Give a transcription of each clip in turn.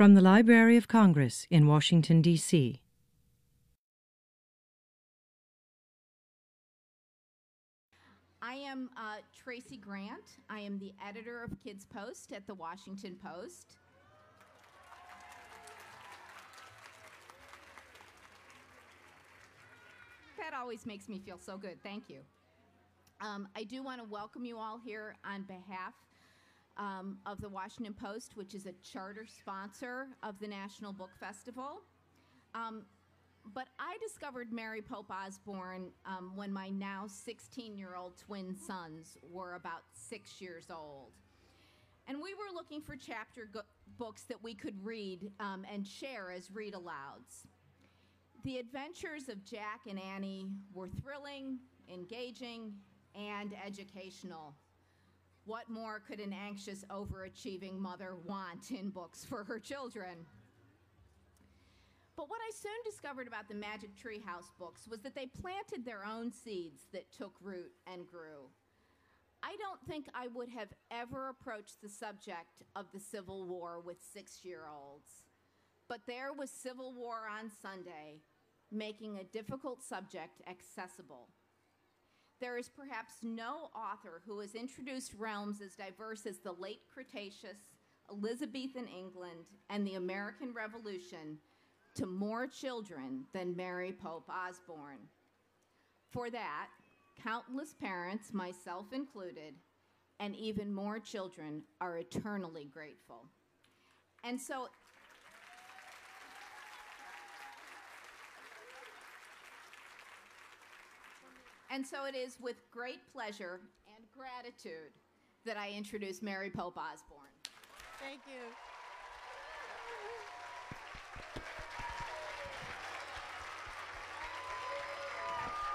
From the Library of Congress in Washington, D.C. I am uh, Tracy Grant. I am the editor of Kids Post at the Washington Post. That always makes me feel so good. Thank you. Um, I do want to welcome you all here on behalf um, of the Washington Post, which is a charter sponsor of the National Book Festival. Um, but I discovered Mary Pope Osborne um, when my now 16 year old twin sons were about six years old. And we were looking for chapter go- books that we could read um, and share as read alouds. The adventures of Jack and Annie were thrilling, engaging, and educational. What more could an anxious, overachieving mother want in books for her children? But what I soon discovered about the Magic Tree House books was that they planted their own seeds that took root and grew. I don't think I would have ever approached the subject of the Civil War with six year olds. But there was Civil War on Sunday, making a difficult subject accessible. There is perhaps no author who has introduced realms as diverse as the late Cretaceous, Elizabethan England, and the American Revolution to more children than Mary Pope Osborne. For that, countless parents, myself included, and even more children are eternally grateful. And so And so it is with great pleasure and gratitude that I introduce Mary Pope Osborne. Thank you.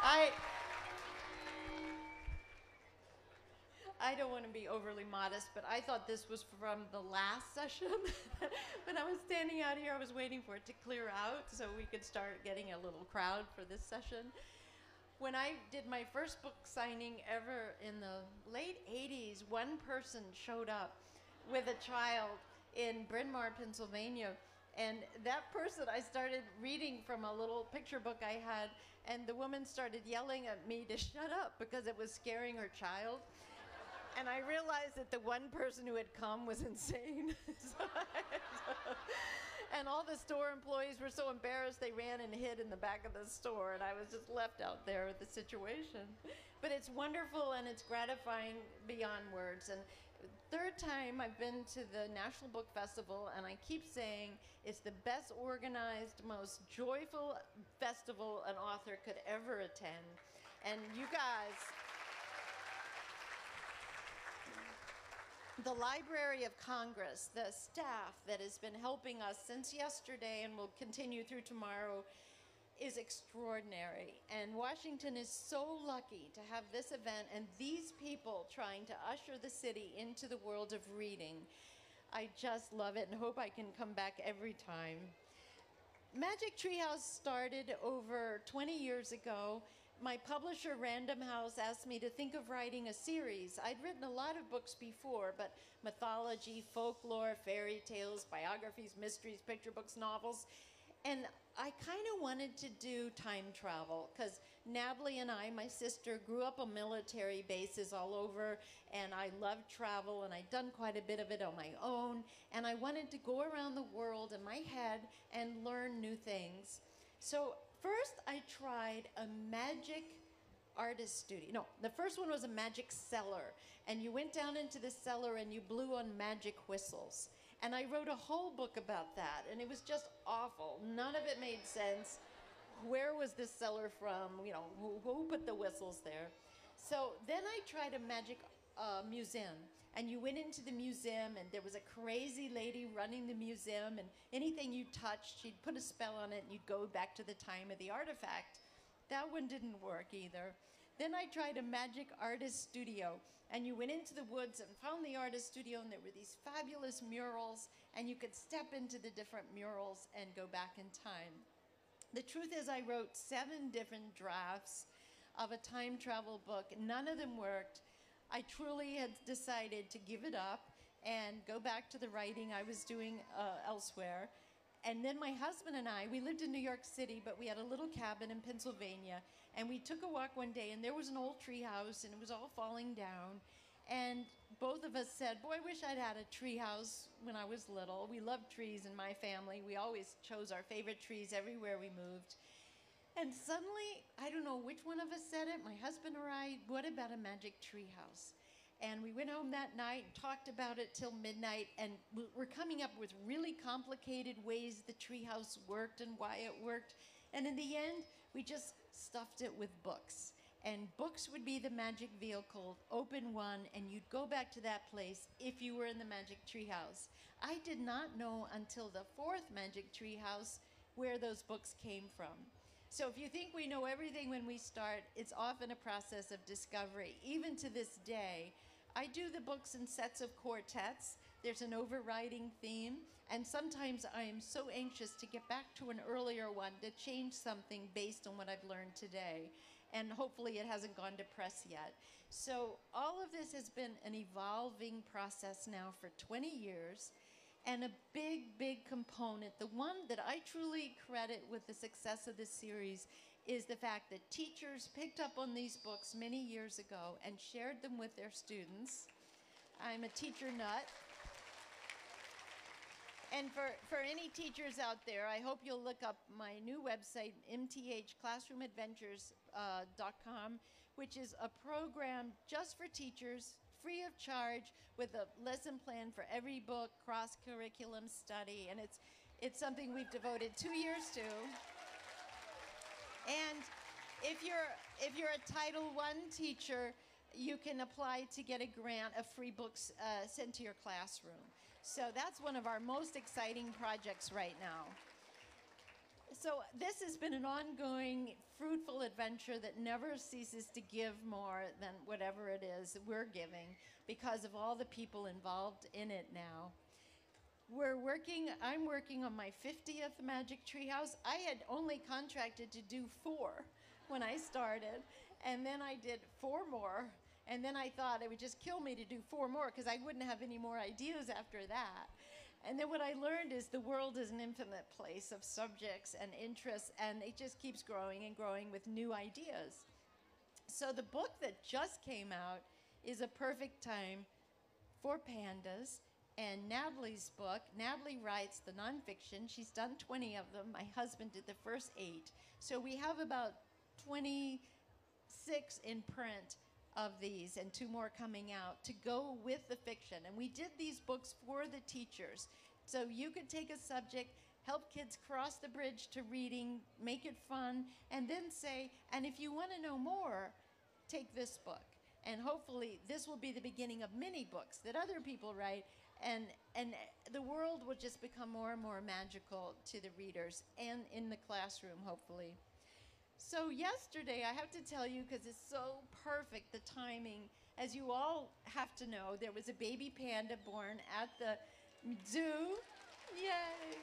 I I don't want to be overly modest, but I thought this was from the last session. when I was standing out here, I was waiting for it to clear out so we could start getting a little crowd for this session. When I did my first book signing ever in the late 80s, one person showed up with a child in Bryn Mawr, Pennsylvania. And that person, I started reading from a little picture book I had, and the woman started yelling at me to shut up because it was scaring her child. And I realized that the one person who had come was insane. so, so, and all the store employees were so embarrassed they ran and hid in the back of the store, and I was just left out there with the situation. But it's wonderful and it's gratifying beyond words. And third time I've been to the National Book Festival, and I keep saying it's the best organized, most joyful festival an author could ever attend. And you guys. The Library of Congress, the staff that has been helping us since yesterday and will continue through tomorrow, is extraordinary. And Washington is so lucky to have this event and these people trying to usher the city into the world of reading. I just love it and hope I can come back every time. Magic Treehouse started over 20 years ago my publisher, Random House, asked me to think of writing a series. I'd written a lot of books before, but mythology, folklore, fairy tales, biographies, mysteries, picture books, novels. And I kind of wanted to do time travel because Natalie and I, my sister, grew up on military bases all over, and I loved travel, and I'd done quite a bit of it on my own. And I wanted to go around the world in my head and learn new things. So first I tried a magic artist studio. No, the first one was a magic cellar. And you went down into the cellar and you blew on magic whistles. And I wrote a whole book about that. And it was just awful. None of it made sense. Where was this cellar from? You know, who, who put the whistles there? So then I tried a magic uh, museum and you went into the museum and there was a crazy lady running the museum and anything you touched she'd put a spell on it and you'd go back to the time of the artifact. That one didn't work either. Then i tried a magic artist studio and you went into the woods and found the artist studio and there were these fabulous murals and you could step into the different murals and go back in time. The truth is i wrote seven different drafts of a time travel book. None of them worked I truly had decided to give it up and go back to the writing I was doing uh, elsewhere. And then my husband and I, we lived in New York City, but we had a little cabin in Pennsylvania. And we took a walk one day, and there was an old tree house, and it was all falling down. And both of us said, Boy, I wish I'd had a tree house when I was little. We loved trees in my family. We always chose our favorite trees everywhere we moved. And suddenly, I don't know of us said it, my husband or I, what about a magic tree house? And we went home that night and talked about it till midnight, and we're coming up with really complicated ways the treehouse worked and why it worked. And in the end, we just stuffed it with books. And books would be the magic vehicle. Open one, and you'd go back to that place if you were in the magic treehouse. I did not know until the fourth magic treehouse where those books came from. So if you think we know everything when we start, it's often a process of discovery. Even to this day, I do the books in sets of quartets. There's an overriding theme, and sometimes I am so anxious to get back to an earlier one to change something based on what I've learned today. And hopefully, it hasn't gone to press yet. So, all of this has been an evolving process now for 20 years. And a big, big component, the one that I truly credit with the success of this series, is the fact that teachers picked up on these books many years ago and shared them with their students. I'm a teacher nut. And for, for any teachers out there, I hope you'll look up my new website, mthclassroomadventures.com, uh, which is a program just for teachers, free of charge, with a lesson plan for every book, cross curriculum study. And it's, it's something we've devoted two years to. And if you're if you're a Title I teacher, you can apply to get a grant of free books uh, sent to your classroom. So that's one of our most exciting projects right now. So this has been an ongoing, fruitful adventure that never ceases to give more than whatever it is we're giving because of all the people involved in it now. We're working, I'm working on my 50th Magic Treehouse. I had only contracted to do four when I started, and then I did four more, and then I thought it would just kill me to do four more because I wouldn't have any more ideas after that. And then what I learned is the world is an infinite place of subjects and interests, and it just keeps growing and growing with new ideas. So the book that just came out is a perfect time for pandas and Natalie's book. Natalie writes the nonfiction. She's done 20 of them. My husband did the first eight. So we have about 26 in print of these and two more coming out to go with the fiction. And we did these books for the teachers. So you could take a subject, help kids cross the bridge to reading, make it fun, and then say, and if you want to know more, take this book. And hopefully, this will be the beginning of many books that other people write and and the world will just become more and more magical to the readers and in the classroom hopefully so yesterday i have to tell you because it's so perfect the timing. As you all have to know there was a baby panda born at the zoo. Yay!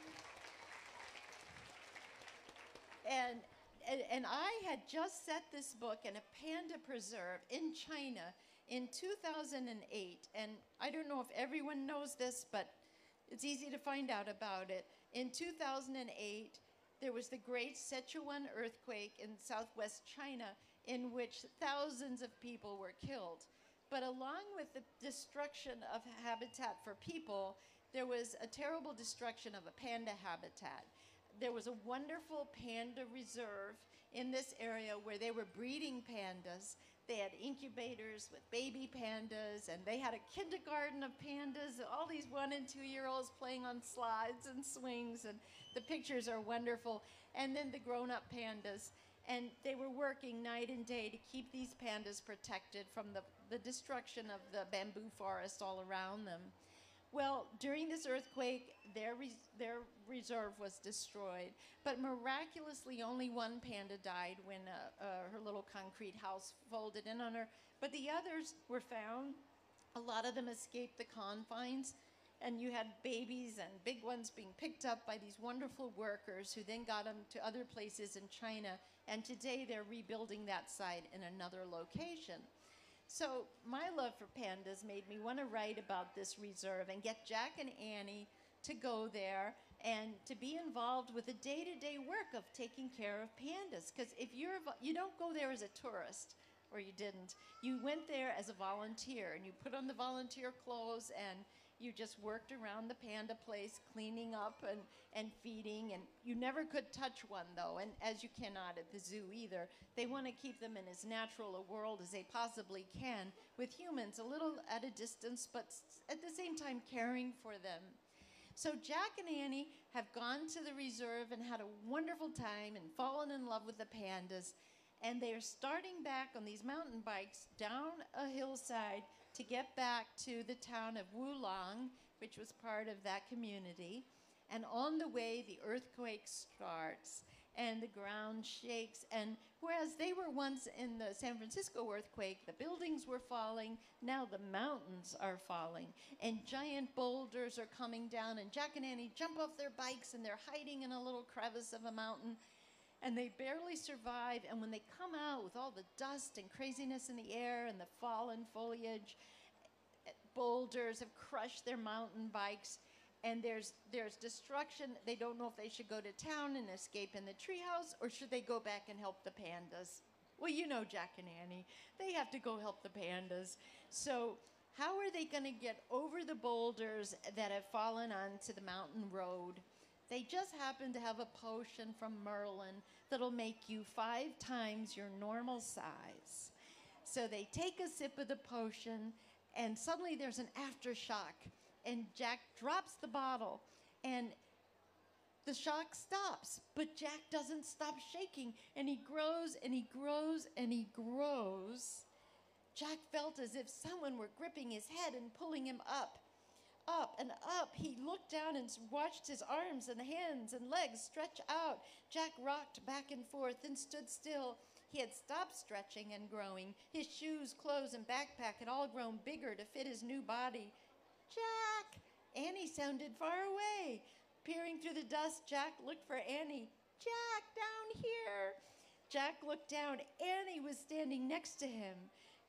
And and, and I had just set this book in a panda preserve in China in 2008, and I don't know if everyone knows this, but it's easy to find out about it. In 2008, there was the great Sichuan earthquake in southwest China in which thousands of people were killed. But along with the destruction of habitat for people, there was a terrible destruction of a panda habitat. There was a wonderful panda reserve in this area where they were breeding pandas they had incubators with baby pandas, and they had a kindergarten of pandas, all these one and two year olds playing on slides and swings, and the pictures are wonderful. And then the grown up pandas. And they were working night and day to keep these pandas protected from the, the destruction of the bamboo forest all around them. Well, during this earthquake, their, res- their reserve was destroyed, but miraculously, only one panda died when uh, uh, her little concrete house folded in on her. But the others were found. A lot of them escaped the confines, and you had babies and big ones being picked up by these wonderful workers who then got them to other places in China. And today, they're rebuilding that site in another location. So, my love for pandas made me want to write about this reserve and get Jack and Annie to go there and to be involved with the day-to-day work of taking care of pandas. Because if you're you don't go there as a tourist or you didn't. You went there as a volunteer and you put on the volunteer clothes and you just worked around the panda place cleaning up and, and feeding and you never could touch one though and as you cannot at the zoo either they want to keep them in as natural a world as they possibly can with humans a little at a distance but at the same time caring for them so Jack and Annie have gone to the reserve and had a wonderful time and fallen in love with the pandas. And they are starting back on these mountain bikes down a hillside to get back to the town of Wolong, which was part of that community. And on the way, the earthquake starts and the ground shakes. And whereas they were once in the San Francisco earthquake, the buildings were falling, now the mountains are falling. And giant boulders are coming down, and Jack and Annie jump off their bikes and they're hiding in a little crevice of a mountain. And they barely survive. And when they come out with all the dust and craziness in the air and the fallen foliage, boulders have crushed their mountain bikes and there's there's destruction. They don't know if they should go to town and escape in the treehouse or should they go back and help the pandas. Well, you know Jack and Annie. They have to go help the pandas. So how are they going to get over the boulders that have fallen onto the mountain road? They just happen to have a potion from Merlin that'll make you five times your normal size. So they take a sip of the potion, and suddenly there's an aftershock and Jack drops the bottle and the shock stops, but Jack doesn't stop shaking and he grows and he grows and he grows. Jack felt as if someone were gripping his head and pulling him up, up and up. He looked down and watched his arms and hands and legs stretch out. Jack rocked back and forth and stood still. He had stopped stretching and growing. His shoes, clothes, and backpack had all grown bigger to fit his new body. Jack! Annie sounded far away. Peering through the dust, Jack looked for Annie. Jack, down here! Jack looked down. Annie was standing next to him.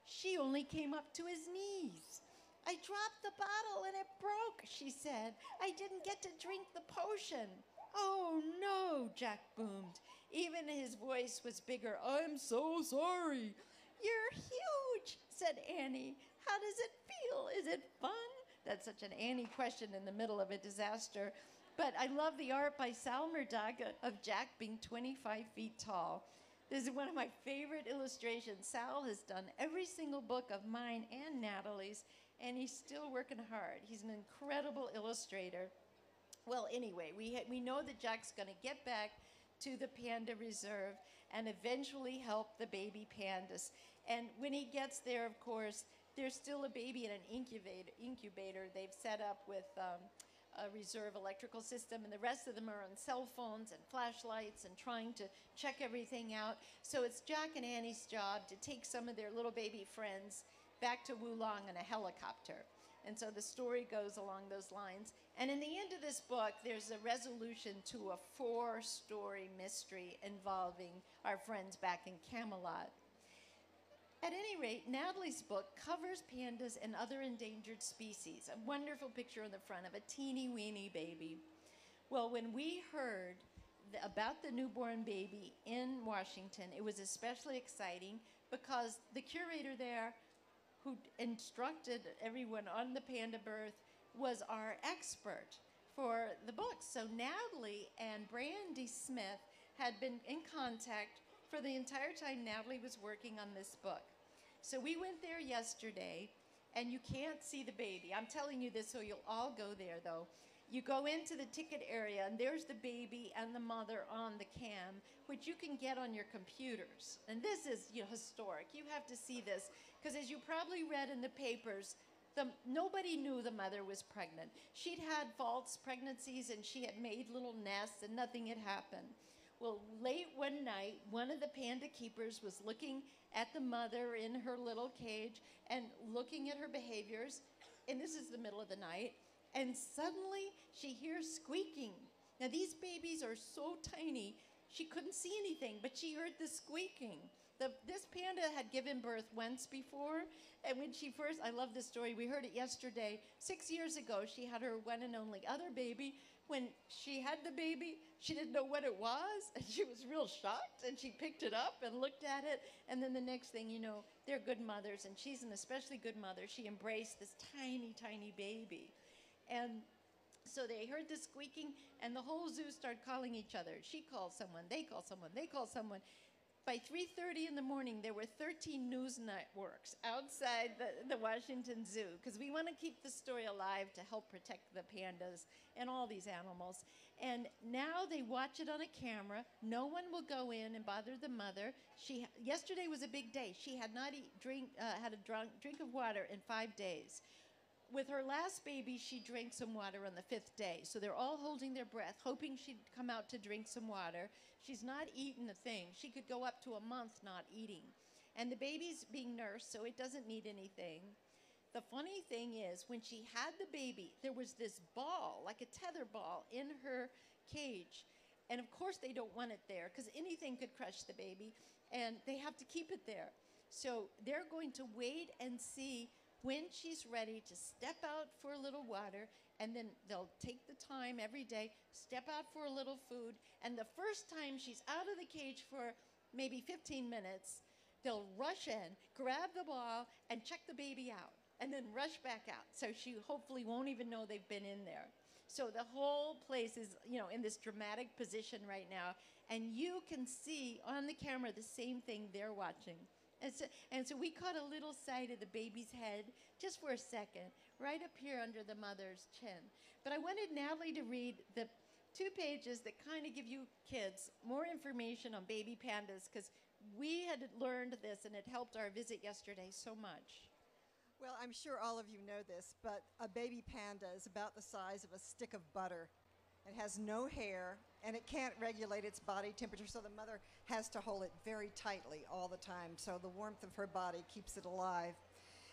She only came up to his knees. I dropped the bottle and it broke, she said. I didn't get to drink the potion. Oh no, Jack boomed. Even his voice was bigger. I'm so sorry. You're huge, said Annie. How does it feel? Is it fun? That's such an Annie question in the middle of a disaster. But I love the art by Sal Murdocca of Jack being 25 feet tall. This is one of my favorite illustrations. Sal has done every single book of mine and Natalie's, and he's still working hard. He's an incredible illustrator. Well, anyway, we, we know that Jack's going to get back to the panda reserve and eventually help the baby pandas. And when he gets there, of course, there's still a baby in an incubator, incubator they've set up with um, a reserve electrical system, and the rest of them are on cell phones and flashlights and trying to check everything out. So it's Jack and Annie's job to take some of their little baby friends back to Wolong in a helicopter. And so the story goes along those lines. And in the end of this book, there's a resolution to a four story mystery involving our friends back in Camelot. At any rate, Natalie's book covers pandas and other endangered species. A wonderful picture on the front of a teeny weeny baby. Well, when we heard about the newborn baby in Washington, it was especially exciting because the curator there who instructed everyone on the panda birth was our expert for the book. So Natalie and Brandie Smith had been in contact for the entire time Natalie was working on this book. So we went there yesterday, and you can't see the baby. I'm telling you this so you'll all go there, though. You go into the ticket area, and there's the baby and the mother on the cam, which you can get on your computers. And this is you know, historic. You have to see this, because as you probably read in the papers, the, nobody knew the mother was pregnant. She'd had false pregnancies, and she had made little nests, and nothing had happened. Well, late one night, one of the panda keepers was looking at the mother in her little cage and looking at her behaviors. And this is the middle of the night. And suddenly she hears squeaking. Now, these babies are so tiny, she couldn't see anything, but she heard the squeaking. The, this panda had given birth once before, and when she first, I love this story, we heard it yesterday. Six years ago, she had her one and only other baby. When she had the baby, she didn't know what it was, and she was real shocked, and she picked it up and looked at it, and then the next thing you know, they're good mothers, and she's an especially good mother. She embraced this tiny, tiny baby. And so they heard the squeaking, and the whole zoo started calling each other. She called someone, they called someone, they called someone. By 3:30 in the morning, there were 13 news networks outside the, the Washington Zoo because we want to keep the story alive to help protect the pandas and all these animals. And now they watch it on a camera. No one will go in and bother the mother. She yesterday was a big day. She had not eat, drink uh, had a drunk, drink of water in five days with her last baby, she drank some water on the fifth day. So they're all holding their breath, hoping she'd come out to drink some water. She's not eaten a thing. She could go up to a month not eating. And the baby's being nursed, so it doesn't need anything. The funny thing is, when she had the baby, there was this ball, like a tether ball, in her cage. And of course, they don't want it there because anything could crush the baby, and they have to keep it there. So they're going to wait and see when she's ready to step out for a little water, and then they'll take the time every day, step out for a little food, and the first time she's out of the cage for maybe 15 minutes, they'll rush in, grab the ball, and check the baby out, and then rush back out. So she hopefully won't even know they've been in there. So the whole place is, you know, in this dramatic position right now, and you can see on the camera the same thing they're watching. And so, and so we caught a little sight of the baby's head just for a second, right up here under the mother's chin. But I wanted Natalie to read the two pages that kind of give you kids more information on baby pandas because we had learned this and it helped our visit yesterday so much. Well, I'm sure all of you know this, but a baby panda is about the size of a stick of butter. It has no hair and it can't regulate its body temperature, so the mother has to hold it very tightly all the time. So the warmth of her body keeps it alive.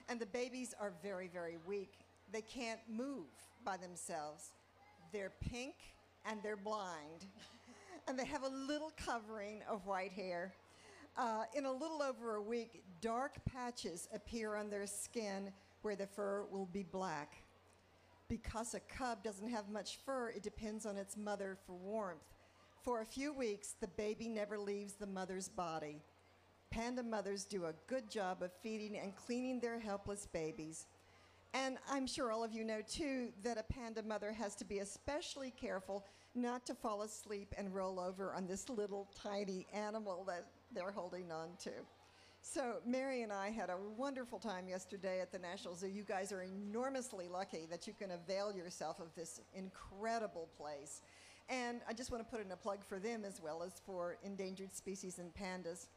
And the babies are very, very weak. They can't move by themselves. They're pink and they're blind. and they have a little covering of white hair. Uh, in a little over a week, dark patches appear on their skin where the fur will be black because a cub doesn't have much fur, it depends on its mother for warmth. For a few weeks, the baby never leaves the mother's body. Panda mothers do a good job of feeding and cleaning their helpless babies. And I'm sure all of you know too that a panda mother has to be especially careful not to fall asleep and roll over on this little tiny animal that they're holding on to. So, Mary and I had a wonderful time yesterday at the National Zoo. You guys are enormously lucky that you can avail yourself of this incredible place. And I just want to put in a plug for them as well as for endangered species and pandas.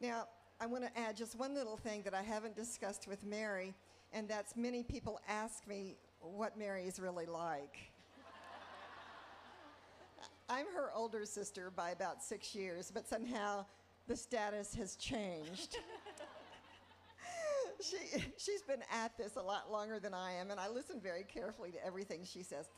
Now, I want to add just one little thing that I haven't discussed with Mary, and that's many people ask me what Mary is really like. I'm her older sister by about six years, but somehow the status has changed. she, she's been at this a lot longer than I am, and I listen very carefully to everything she says.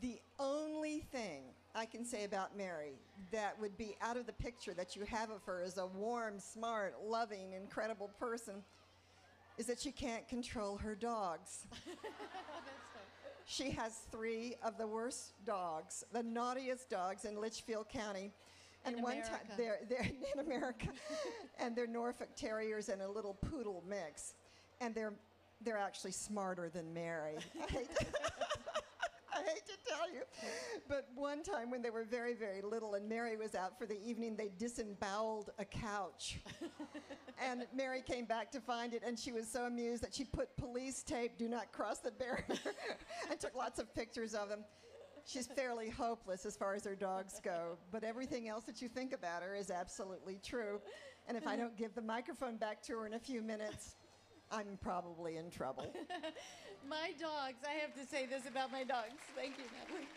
The only thing I can say about Mary that would be out of the picture that you have of her as a warm, smart, loving, incredible person is that she can't control her dogs. she has three of the worst dogs, the naughtiest dogs in Litchfield County. And In one time, they're, they're in America, and they're Norfolk Terriers and a little poodle mix, and they're they're actually smarter than Mary. I hate, I hate to tell you, but one time when they were very very little, and Mary was out for the evening, they disemboweled a couch, and Mary came back to find it, and she was so amused that she put police tape "Do not cross the barrier," and took lots of pictures of them she's fairly hopeless as far as her dogs go, but everything else that you think about her is absolutely true. And if I don't give the microphone back to her in a few minutes, I'm probably in trouble. My dogs, I have to say this about my dogs. Thank you, Natalie.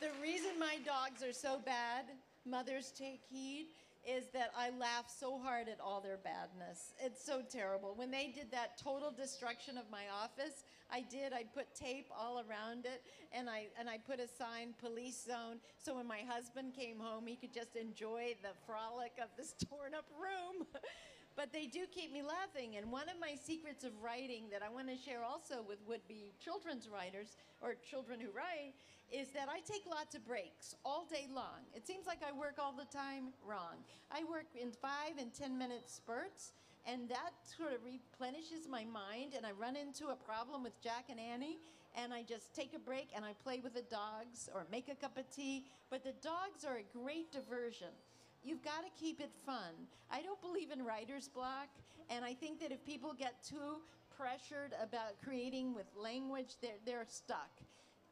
The reason my dogs are so bad, mothers take heed, is that I laugh so hard at all their badness. It's so terrible. When they did that total destruction of my office, I did. I put tape all around it, and I and I put a sign, "Police Zone," so when my husband came home, he could just enjoy the frolic of this torn up room. but they do keep me laughing. And one of my secrets of writing that I want to share also with would-be children's writers or children who write is that I take lots of breaks all day long. It seems like I work all the time. Wrong. I work in five and ten minute spurts and that sort of replenishes my mind and i run into a problem with jack and annie and i just take a break and i play with the dogs or make a cup of tea. But the dogs are a great diversion. You've got to keep it fun. I don't believe in writer's block and i think that if people get too pressured about creating with language they're, they're stuck.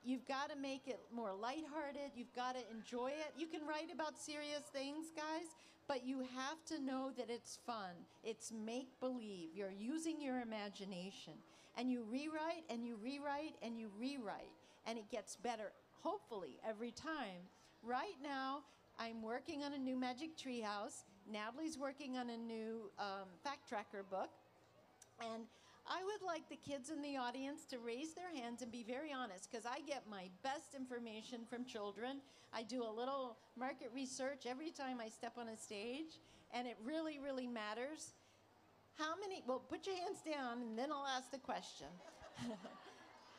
You've got to make it more lighthearted. You've got to enjoy it. You can write about serious things guys but you have to know that it's fun. It's make believe. You're using your imagination. And you rewrite and you rewrite and you rewrite. And it gets better, hopefully, every time. Right now, I'm working on a new Magic Treehouse. Natalie's working on a new um, fact tracker book. And I would like the kids in the audience to raise their hands and be very honest because I get my best information from children. I do a little market research every time I step on a stage, and it really, really matters. How many, well, put your hands down and then I'll ask the question.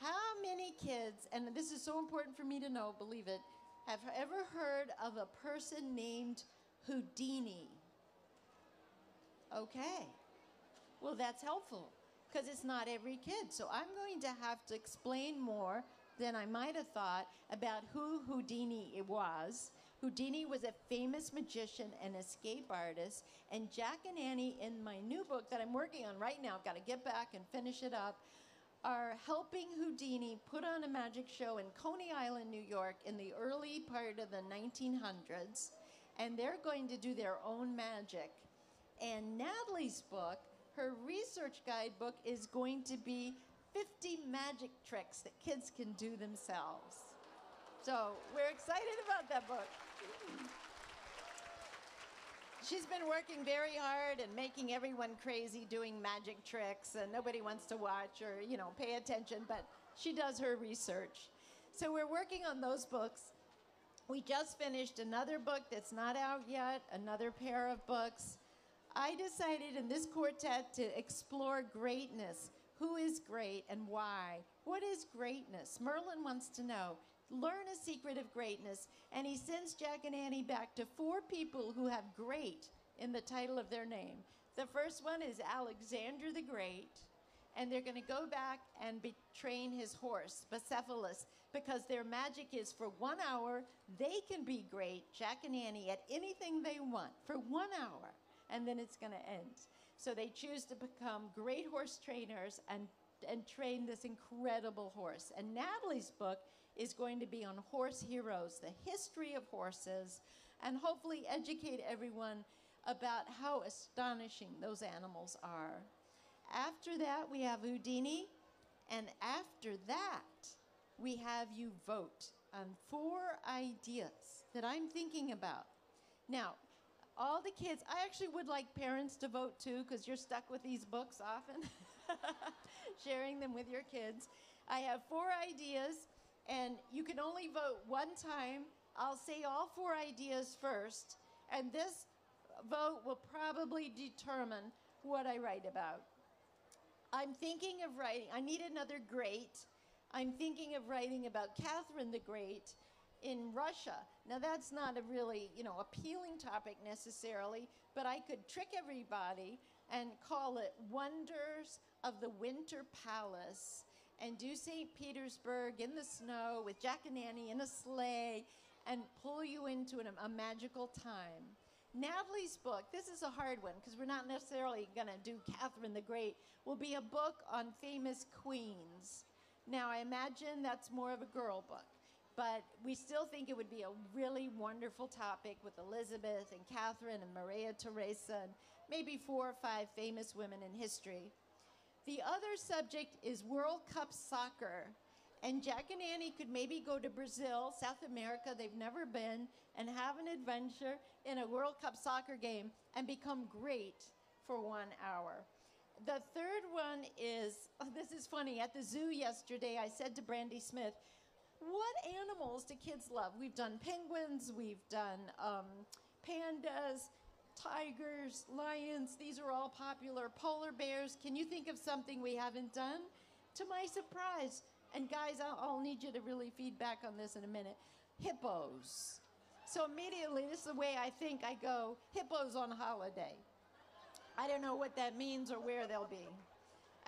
How many kids, and this is so important for me to know, believe it, have ever heard of a person named Houdini? Okay. Well, that's helpful because it's not every kid. So I'm going to have to explain more than I might have thought about who Houdini was. Houdini was a famous magician and escape artist, and Jack and Annie, in my new book that I'm working on right now, I've got to get back and finish it up, are helping Houdini put on a magic show in Coney Island, New York, in the early part of the 1900s, and they're going to do their own magic. And Natalie's book her research guidebook is going to be 50 magic tricks that kids can do themselves. So we're excited about that book. She's been working very hard and making everyone crazy doing magic tricks, and nobody wants to watch or, you know, pay attention, but she does her research. So we're working on those books. We just finished another book that's not out yet, another pair of books. I decided in this quartet to explore greatness. Who is great and why? What is greatness? Merlin wants to know. Learn a secret of greatness. And he sends Jack and Annie back to four people who have great in the title of their name. The first one is Alexander the Great. And they're going to go back and be, train his horse, Bucephalus, because their magic is for one hour, they can be great, Jack and Annie, at anything they want for one hour and then it's going to end. So they choose to become great horse trainers and, and train this incredible horse. And Natalie's book is going to be on horse heroes, the history of horses, and hopefully educate everyone about how astonishing those animals are. After that, we have Houdini, and after that, we have you vote on four ideas that I'm thinking about. Now, all the kids, I actually would like parents to vote too, because you're stuck with these books often, sharing them with your kids. I have four ideas, and you can only vote one time. I'll say all four ideas first, and this vote will probably determine what I write about. I'm thinking of writing, I need another great. I'm thinking of writing about Catherine the Great in Russia. Now that's not a really, you know, appealing topic necessarily, but I could trick everybody and call it Wonders of the Winter Palace and do St. Petersburg in the snow with Jack and Annie in a sleigh and pull you into an, a magical time. Natalie's book, this is a hard one because we're not necessarily going to do Catherine the Great, will be a book on famous queens. Now, I imagine that's more of a girl book. But we still think it would be a really wonderful topic with Elizabeth and Catherine and Maria Theresa and maybe four or five famous women in history. The other subject is World Cup soccer. And Jack and Annie could maybe go to Brazil, South America, they've never been, and have an adventure in a World Cup soccer game and become great for one hour. The third one is oh, this is funny. At the zoo yesterday, I said to Brandie Smith, What animals do kids love? We've done penguins, we've done um, pandas, tigers, lions. These are all popular. Polar bears. Can you think of something we haven't done? To my surprise, and guys, I'll, I'll need you to really feedback on this in a minute hippos. So immediately, this is the way I think I go hippos on holiday. I don't know what that means or where they'll be.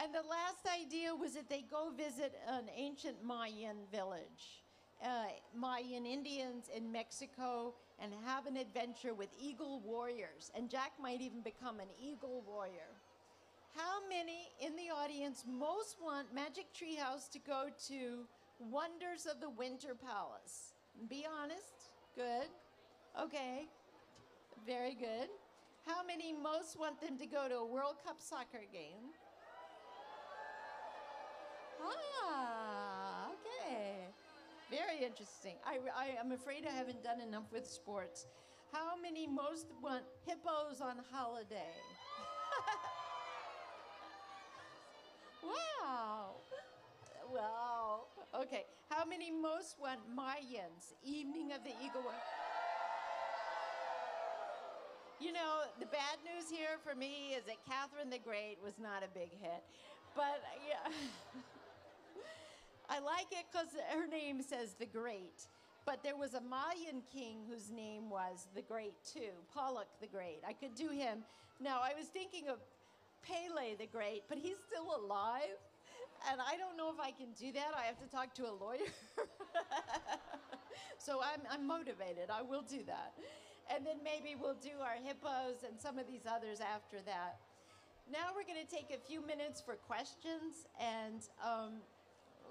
And the last idea was that they go visit an ancient Mayan village, uh, Mayan Indians in Mexico, and have an adventure with eagle warriors. And Jack might even become an eagle warrior. How many in the audience most want Magic Treehouse to go to Wonders of the Winter Palace? Be honest. Good. Okay. Very good. How many most want them to go to a World Cup soccer game? Ah, okay. Very interesting. I, I, am afraid I haven't done enough with sports. How many most want hippos on holiday? wow. Wow. Okay. How many most want Mayans? Evening of the Eagle. You know, the bad news here for me is that Catherine the Great was not a big hit. But yeah. I like it because her name says the Great. But there was a Mayan king whose name was the Great too, Pakal the Great. I could do him. Now, I was thinking of Pele the Great, but he's still alive. And I don't know if I can do that. I have to talk to a lawyer. so I'm, I'm motivated. I will do that and then maybe we'll do our hippos and some of these others after that. Now we're going to take a few minutes for questions, and um,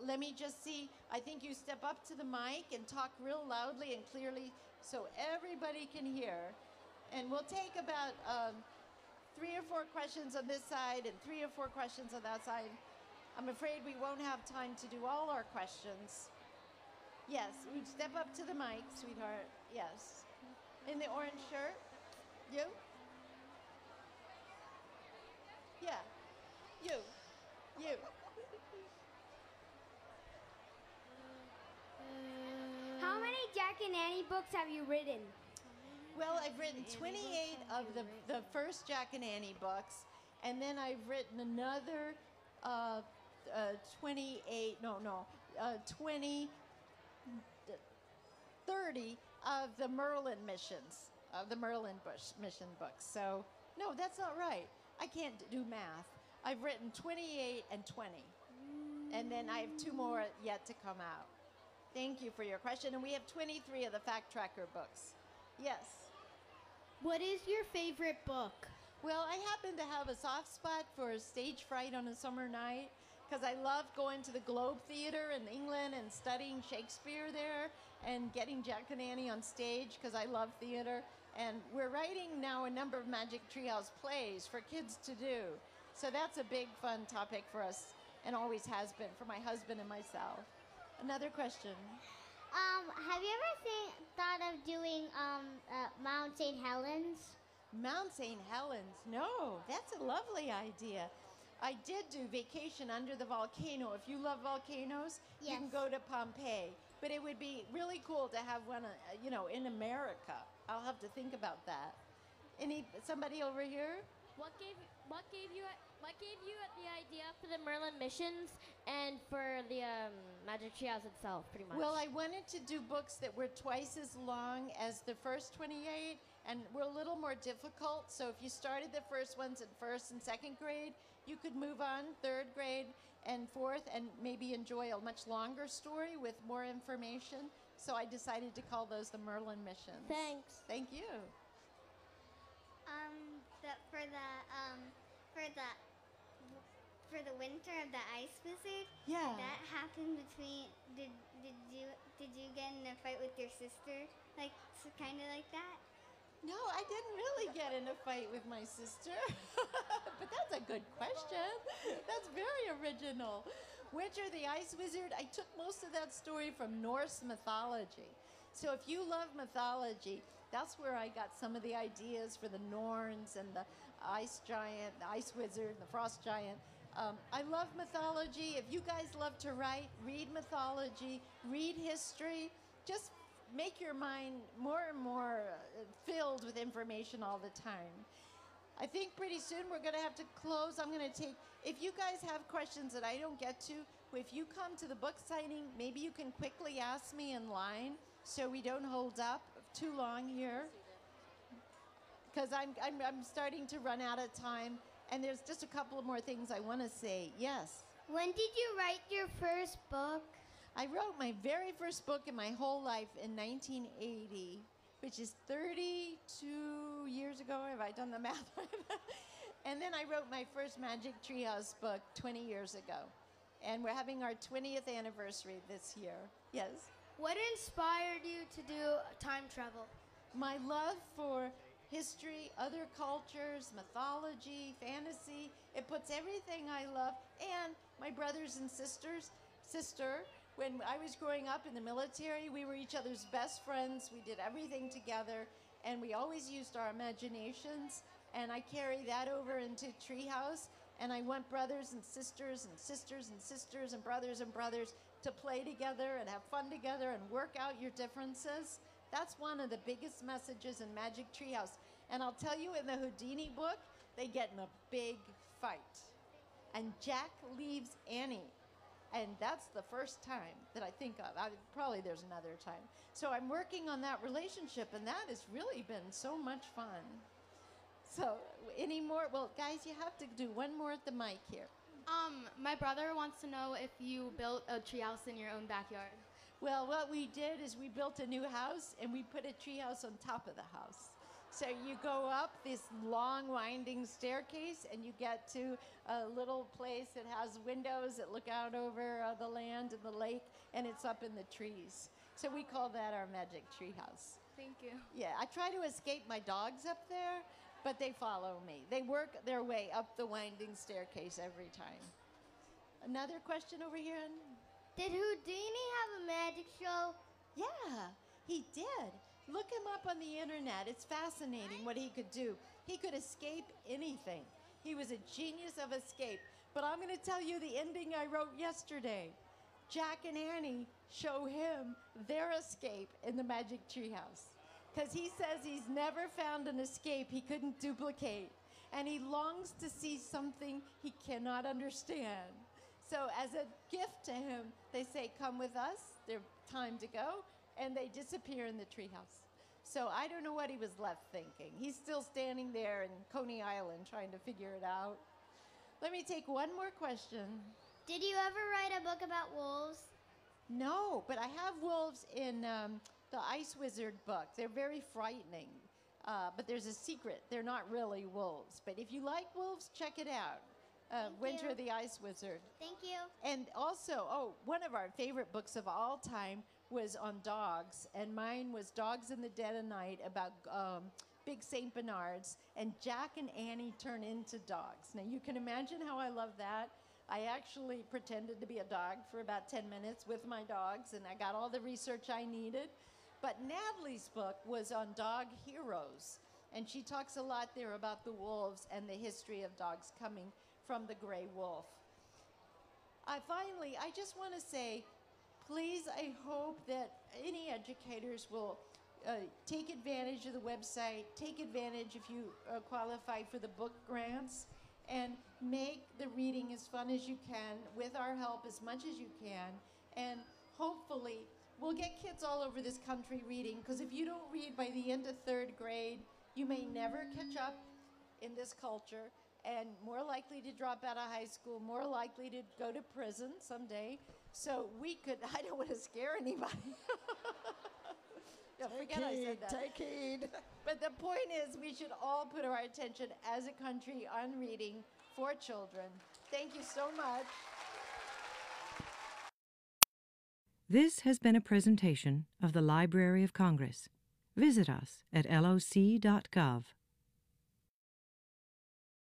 let me just see. I think you step up to the mic and talk real loudly and clearly so everybody can hear. And we'll take about um, three or four questions on this side and three or four questions on that side. I'm afraid we won't have time to do all our questions. Yes, we step up to the mic, sweetheart. Yes in the orange shirt? You? Yeah. You. You. How many Jack and Annie books have you written? Well, I've written 28 of the, the first Jack and Annie books, and then I've written another uh, uh, 28, no, no, uh, 20, 30 of the Merlin missions, of the Merlin Bush mission books. So, no, that's not right. I can't do math. I've written 28 and 20. And then I have two more yet to come out. Thank you for your question. And we have 23 of the Fact Tracker books. Yes. What is your favorite book? Well, I happen to have a soft spot for stage fright on a summer night because I love going to the Globe Theater in England and studying Shakespeare there and getting Jack and Annie on stage because I love theater. And we're writing now a number of Magic Treehouse plays for kids to do. So that's a big fun topic for us and always has been for my husband and myself. Another question. Um, have you ever seen, thought of doing um, uh, Mount St. Helens? Mount St. Helens. No, that's a lovely idea. I did do vacation under the volcano. If you love volcanoes, yes. you can go to Pompeii. But it would be really cool to have one, uh, you know, in America. I'll have to think about that. Any somebody over here? What gave what gave you what gave you the idea for the Merlin missions and for the um, Magic Treehouse itself, pretty much? Well, I wanted to do books that were twice as long as the first 28 and were a little more difficult. So if you started the first ones in first and second grade, you could move on third grade and fourth and maybe enjoy a much longer story with more information. So I decided to call those the Merlin missions. Thanks. Thank you. Um, the, for the um, for the for the winter of the ice wizard. Yeah. That happened between. Did did you did you get in a fight with your sister? Like so kind of like that. No, I didn't really get in a fight with my sister. but that's a good question. That's very original. Winter the Ice Wizard, I took most of that story from Norse mythology. So if you love mythology, that's where I got some of the ideas for the Norns and the ice giant, the ice wizard, the frost giant. Um, I love mythology. If you guys love to write, read mythology, read history, just make your mind more and more uh, filled with information all the time. I think pretty soon we're going to have to close. I'm going to take, if you guys have questions that I don't get to, if you come to the book signing, maybe you can quickly ask me in line so we don't hold up too long here. Because I'm, I'm, I'm starting to run out of time, and there's just a couple of more things I want to say. Yes. When did you write your first book? I wrote my very first book in my whole life in 1980, which is 32 years ago. Have I done the math? and then I wrote my first Magic Treehouse book 20 years ago. And we're having our 20th anniversary this year. Yes. What inspired you to do time travel? My love for history, other cultures, mythology, fantasy. It puts everything I love and my brothers and sisters. Sister, when I was growing up in the military, we were each other's best friends. We did everything together, and we always used our imaginations. And I carry that over into Treehouse. And I want brothers and sisters and sisters and sisters and brothers and brothers to play together and have fun together and work out your differences. That's one of the biggest messages in Magic Treehouse. And I'll tell you, in the Houdini book, they get in a big fight. And Jack leaves Annie and that's the first time that I think of. I, probably there's another time. So I'm working on that relationship, and that has really been so much fun. So, any more? Well, guys, you have to do one more at the mic here. Um, my brother wants to know if you built a treehouse in your own backyard. Well, what we did is we built a new house and we put a treehouse on top of the house. So you go up this long winding staircase and you get to a little place that has windows that look out over uh, the land and the lake and it's up in the trees. So we call that our magic tree house. Thank you. Yeah, I try to escape my dogs up there, but they follow me. They work their way up the winding staircase every time. Another question over here? Did Houdini have a magic show? Yeah, he did. Look him up on the internet. It's fascinating what he could do. He could escape anything. He was a genius of escape. But I'm going to tell you the ending I wrote yesterday. Jack and Annie show him their escape in the Magic Treehouse. Because he says he's never found an escape he couldn't duplicate. And he longs to see something he cannot understand. So, as a gift to him, they say, Come with us. They're time to go and they disappear in the treehouse. So I don't know what he was left thinking. He's still standing there in Coney Island trying to figure it out. Let me take one more question. Did you ever write a book about wolves? No, but I have wolves in um, the Ice Wizard book. They're very frightening. Uh, but there's a secret. They're not really wolves. But if you like wolves, check it out. Uh, Winter you. the Ice Wizard. Thank you. And also, oh, one of our favorite books of all time was on dogs, and mine was Dogs in the Dead of Night about um, big St. Bernards, and Jack and Annie turn into dogs. Now, you can imagine how I love that. I actually pretended to be a dog for about 10 minutes with my dogs, and I got all the research I needed. But Natalie's book was on dog heroes, and she talks a lot there about the wolves and the history of dogs coming from the gray wolf. I finally, I just want to say please, I hope that any educators will uh, take advantage of the website, take advantage if you uh, qualify for the book grants, and make the reading as fun as you can with our help as much as you can. And hopefully, we'll get kids all over this country reading, because if you don't read by the end of third grade, you may never catch up in this culture and more likely to drop out of high school, more likely to go to prison someday. So we could, I don't want to scare anybody. yeah, Take forget I said that. Take heed. But the point is, we should all put our attention as a country on reading for children. Thank you so much. This has been a presentation of the Library of Congress. Visit us at loc.gov.